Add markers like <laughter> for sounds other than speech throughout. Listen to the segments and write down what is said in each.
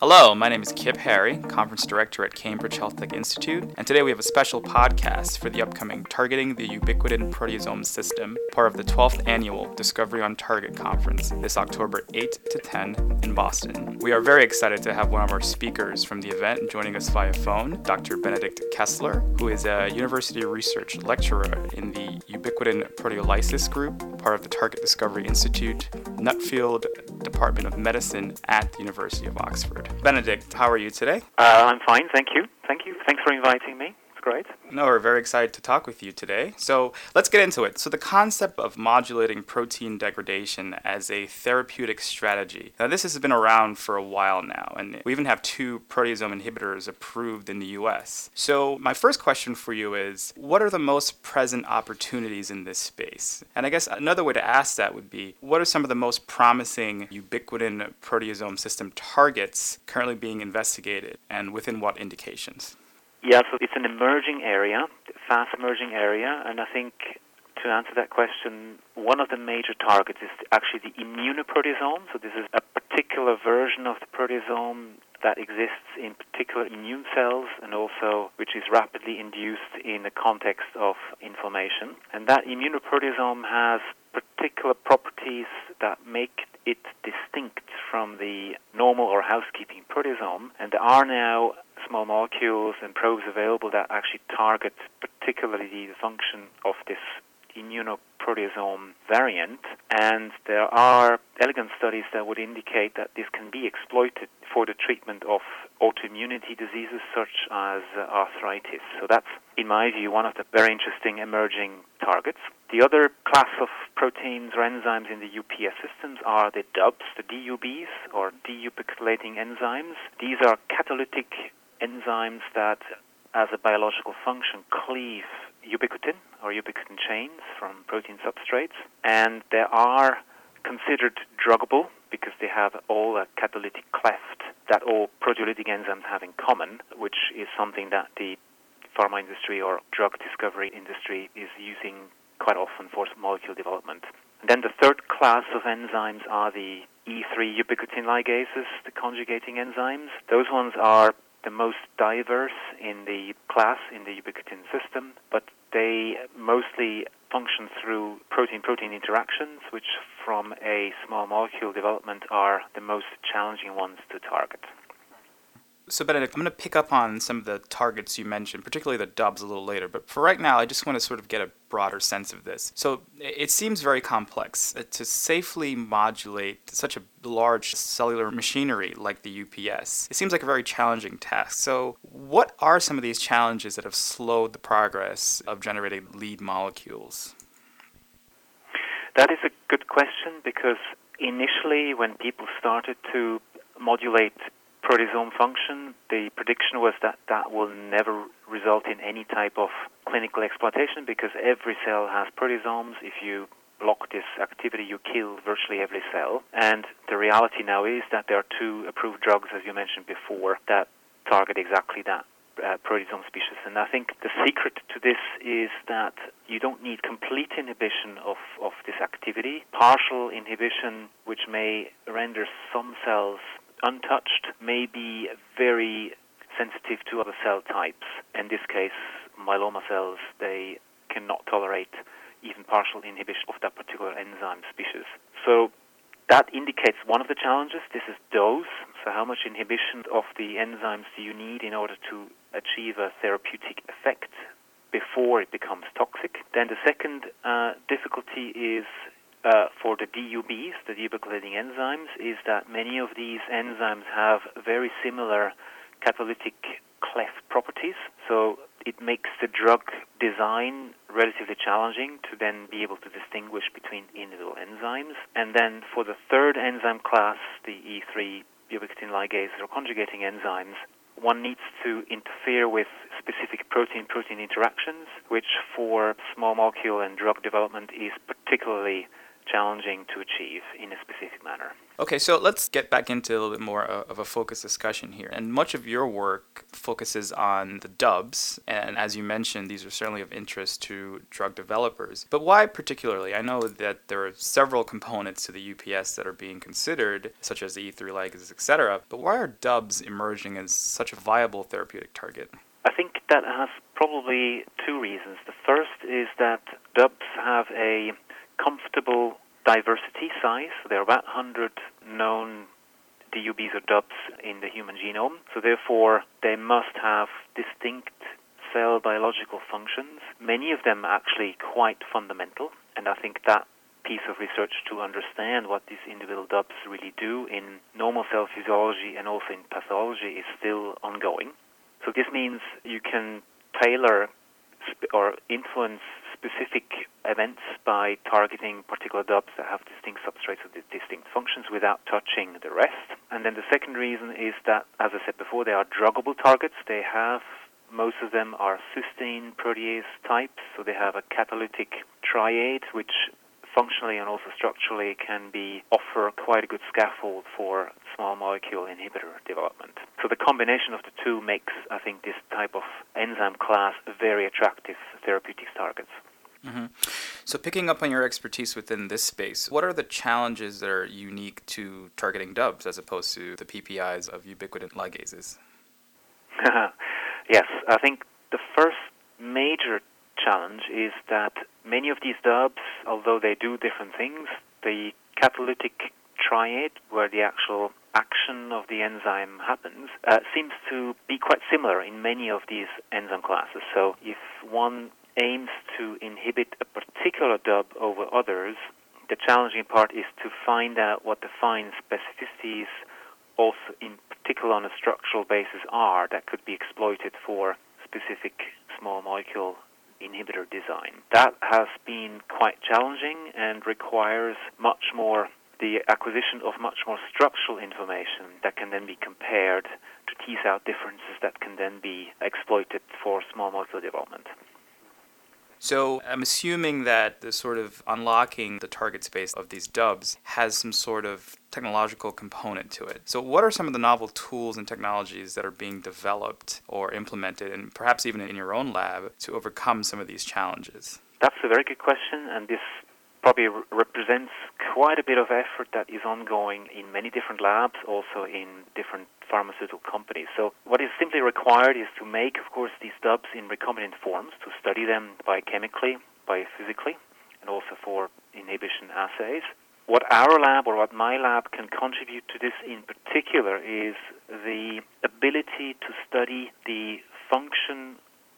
Hello, my name is Kip Harry, Conference Director at Cambridge Health Tech Institute, and today we have a special podcast for the upcoming Targeting the Ubiquitin Proteasome System, part of the 12th annual Discovery on Target conference this October 8 to 10 in Boston. We are very excited to have one of our speakers from the event joining us via phone, Dr. Benedikt Kessler, who is a university research lecturer in the Ubiquitin Proteolysis Group, part of the Target Discovery Institute, Nuffield Department of Medicine at the University of Oxford. Benedikt, how are you today? Uh, I'm fine, thank you. Thank you. Thanks for inviting me. Great. No, we're very excited to talk with you today. So let's get into it. So, the concept of modulating protein degradation as a therapeutic strategy. Now, this has been around for a while now, and we even have two proteasome inhibitors approved in the US. So, my first question for you is what are the most present opportunities in this space? And I guess another way to ask that would be what are some of the most promising ubiquitin proteasome system targets currently being investigated, and within what indications? Yeah, so it's an emerging area, fast emerging area, and I think to answer that question, one of the major targets is actually the immunoproteasome. So this is a particular version of the proteasome that exists in particular immune cells and also which is rapidly induced in the context of inflammation. And that immunoproteasome has particular properties that make it distinct from the normal or housekeeping proteasome, and there are now small molecules and probes available that actually target particularly the function of this immunoproteasome variant, and there are elegant studies that would indicate that this can be exploited for the treatment of autoimmunity diseases such as uh, arthritis. So that's, in my view, one of the very interesting emerging targets. The other class of proteins or enzymes in the UPS systems are the DUBs, the DUBs, or deubiquitinating enzymes. These are catalytic enzymes that, as a biological function, cleave ubiquitin or ubiquitin chains from protein substrates, and they are considered druggable because they have all a catalytic cleft that all proteolytic enzymes have in common, which is something that the pharma industry or drug discovery industry is using quite often for molecule development. And then the third class of enzymes are the E3 ubiquitin ligases, the conjugating enzymes. Those ones are the most diverse in the class in the ubiquitin system, but they mostly function through protein-protein interactions, which from a small molecule development are the most challenging ones to target. So, Benedikt, I'm going to pick up on some of the targets you mentioned, particularly the dubs, a little later. But for right now, I just want to sort of get a broader sense of this. So, it seems very complex uh, to safely modulate such a large cellular machinery like the UPS. It seems like a very challenging task. So, what are some of these challenges that have slowed the progress of generating lead molecules? That is a good question because initially, when people started to modulate proteasome function, the prediction was that that will never result in any type of clinical exploitation because every cell has proteasomes. If you block this activity, you kill virtually every cell. And the reality now is that there are two approved drugs, as you mentioned before, that target exactly that. Uh, proteasome species. And I think the secret to this is that you don't need complete inhibition of, of this activity. Partial inhibition, which may render some cells untouched may be very sensitive to other cell types. In this case, myeloma cells, they cannot tolerate even partial inhibition of that particular enzyme species. So that indicates one of the challenges. This is dose. So how much inhibition of the enzymes do you need in order to achieve a therapeutic effect before it becomes toxic? Then the second uh, difficulty is uh, for the DUBs, the deubiquitinating enzymes, is that many of these enzymes have very similar catalytic cleft properties. So it makes the drug design relatively challenging to then be able to distinguish between individual enzymes. And then for the third enzyme class, the E3 ubiquitin ligase or conjugating enzymes, one needs to interfere with specific protein protein interactions, which for small molecule and drug development is particularly challenging to achieve in a specific manner. Okay, so let's get back into a little bit more of a focused discussion here. And much of your work focuses on the dubs, and as you mentioned, these are certainly of interest to drug developers. But why particularly? I know that there are several components to the UPS that are being considered, such as the E3 ligases, etc. But why are dubs emerging as such a viable therapeutic target? I think that has probably two reasons. The first is that dubs have a comfortable diversity size. There are about 100 known DUBs or DUBs in the human genome. So therefore, they must have distinct cell biological functions. Many of them actually quite fundamental, and I think that piece of research to understand what these individual DUBs really do in normal cell physiology and also in pathology is still ongoing. So this means you can tailor or influence specific events by targeting particular DUBs that have distinct substrates with distinct functions without touching the rest. And then the second reason is that, as I said before, they are druggable targets. They have most of them are cysteine protease types, so they have a catalytic triad, which functionally and also structurally can be offer quite a good scaffold for small molecule inhibitor development. So the combination of the two makes, I think, this type of enzyme class very attractive therapeutics targets. Mm-hmm. So, picking up on your expertise within this space, what are the challenges that are unique to targeting DUBs as opposed to the PPIs of ubiquitin ligases? <laughs> yes, I think the first major challenge is that many of these DUBs, although they do different things, the catalytic triad, where the actual action of the enzyme happens, uh, seems to be quite similar in many of these enzyme classes. So if one aims to inhibit a particular DUB over others, the challenging part is to find out what the fine specificities also in particular on a structural basis are that could be exploited for specific small molecule inhibitor design. That has been quite challenging and requires much more the acquisition of much more structural information that can then be compared to tease out differences that can then be exploited for small molecule development. So I'm assuming that the sort of unlocking the target space of these dubs has some sort of technological component to it. So what are some of the novel tools and technologies that are being developed or implemented and perhaps even in your own lab to overcome some of these challenges? That's a very good question and this probably represents quite a bit of effort that is ongoing in many different labs, also in different pharmaceutical companies. So what is simply required is to make, of course, these dubs in recombinant forms, to study them biochemically, biophysically, and also for inhibition assays. What our lab or what my lab can contribute to this in particular is the ability to study the function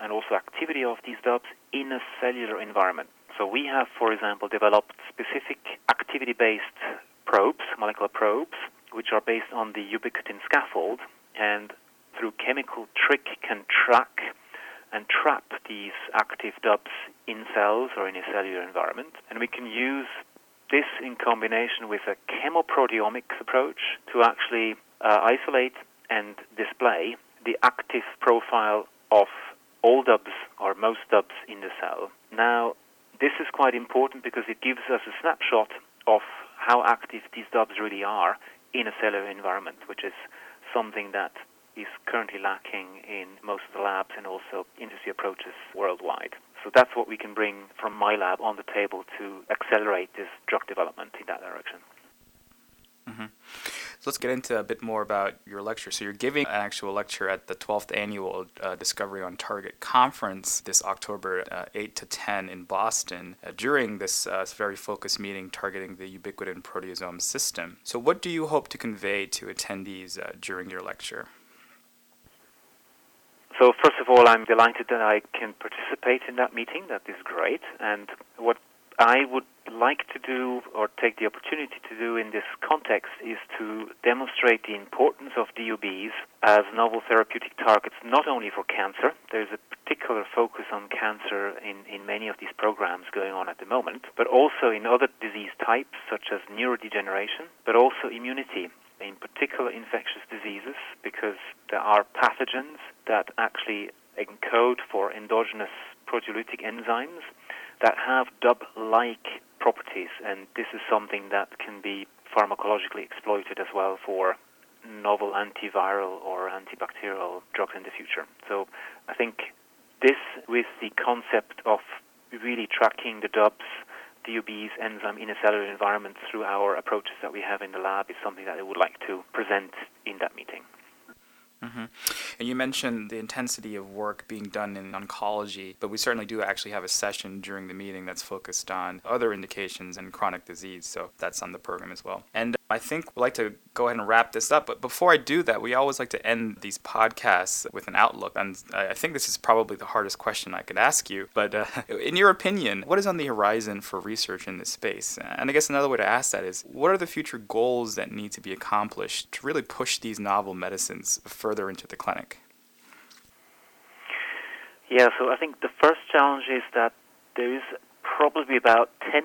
and also activity of these dubs in a cellular environment. So we have, for example, developed specific activity-based probes, molecular probes, which are based on the ubiquitin scaffold and through chemical trick can track and trap these active dubs in cells or in a cellular environment. And we can use this in combination with a chemoproteomics approach to actually uh, isolate and display the active profile of all dubs or most dubs in the cell. Now, this is quite important because it gives us a snapshot of how active these dubs really are in a cellular environment, which is something that is currently lacking in most of the labs and also industry approaches worldwide. So that's what we can bring from my lab on the table to accelerate this drug development in that direction. Mm-hmm. So let's get into a bit more about your lecture. So you're giving an actual lecture at the 12th annual uh, Discovery on Target conference this October uh, 8 to 10 in Boston uh, during this uh, very focused meeting targeting the ubiquitin proteasome system. So what do you hope to convey to attendees uh, during your lecture? So first of all, I'm delighted that I can participate in that meeting. That is great. And what I would like to do or take the opportunity to do in this context is to demonstrate the importance of DUBs as novel therapeutic targets not only for cancer, there's a particular focus on cancer in, in many of these programs going on at the moment, but also in other disease types such as neurodegeneration, but also immunity in particular infectious diseases because there are pathogens that actually encode for endogenous proteolytic enzymes that have dub like properties, and this is something that can be pharmacologically exploited as well for novel antiviral or antibacterial drugs in the future. So I think this, with the concept of really tracking the DUBs, DUB's enzyme in a cellular environment through our approaches that we have in the lab, is something that I would like to present in that meeting. Mm-hmm. And you mentioned the intensity of work being done in oncology, but we certainly do actually have a session during the meeting that's focused on other indications and chronic disease, so that's on the program as well. And I think we'd like to go ahead and wrap this up, but before I do that, we always like to end these podcasts with an outlook. And I think this is probably the hardest question I could ask you, but uh, <laughs> in your opinion, what is on the horizon for research in this space? And I guess another way to ask that is what are the future goals that need to be accomplished to really push these novel medicines further into the clinic? Yeah, so I think the first challenge is that there is probably about 10%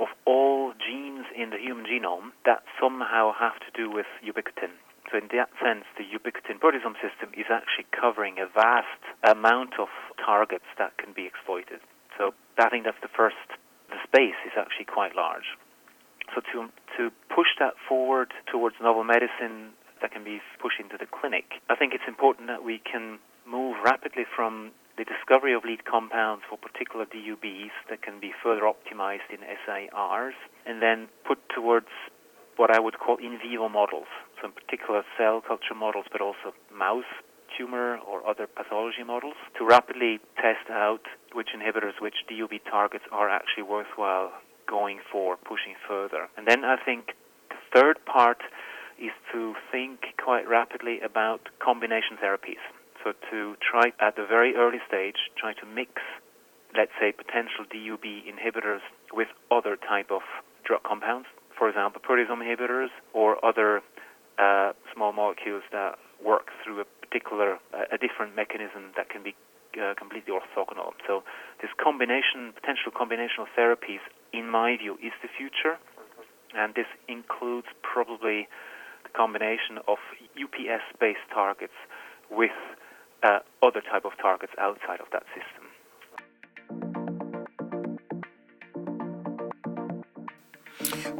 of all genes in the human genome that somehow have to do with ubiquitin. So in that sense, the ubiquitin proteasome system is actually covering a vast amount of targets that can be exploited. So I think that's the first. The space is actually quite large. So to to push that forward towards novel medicine that can be pushed into the clinic, I think it's important that we can move rapidly from the discovery of lead compounds for particular DUBs that can be further optimized in SARs, and then put towards what I would call in vivo models, so in particular cell culture models, but also mouse tumor or other pathology models, to rapidly test out which inhibitors, which DUB targets are actually worthwhile going for, pushing further. And then I think the third part is to think quite rapidly about combination therapies. So to try at the very early stage, try to mix, let's say, potential DUB inhibitors with other type of drug compounds, for example, proteasome inhibitors or other uh, small molecules that work through a particular, uh, a different mechanism that can be uh, completely orthogonal. So this combination, potential combinational therapies, in my view, is the future, and this includes probably the combination of UPS-based targets with uh, other type of targets outside of that system.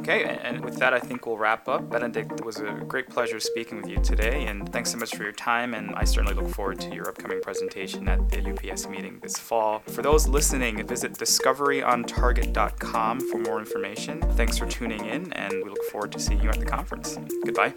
Okay, and with that, I think we'll wrap up. Benedikt, it was a great pleasure speaking with you today, and thanks so much for your time. And I certainly look forward to your upcoming presentation at the UPS meeting this fall. For those listening, visit discoveryontarget.com for more information. Thanks for tuning in, and we look forward to seeing you at the conference. Goodbye.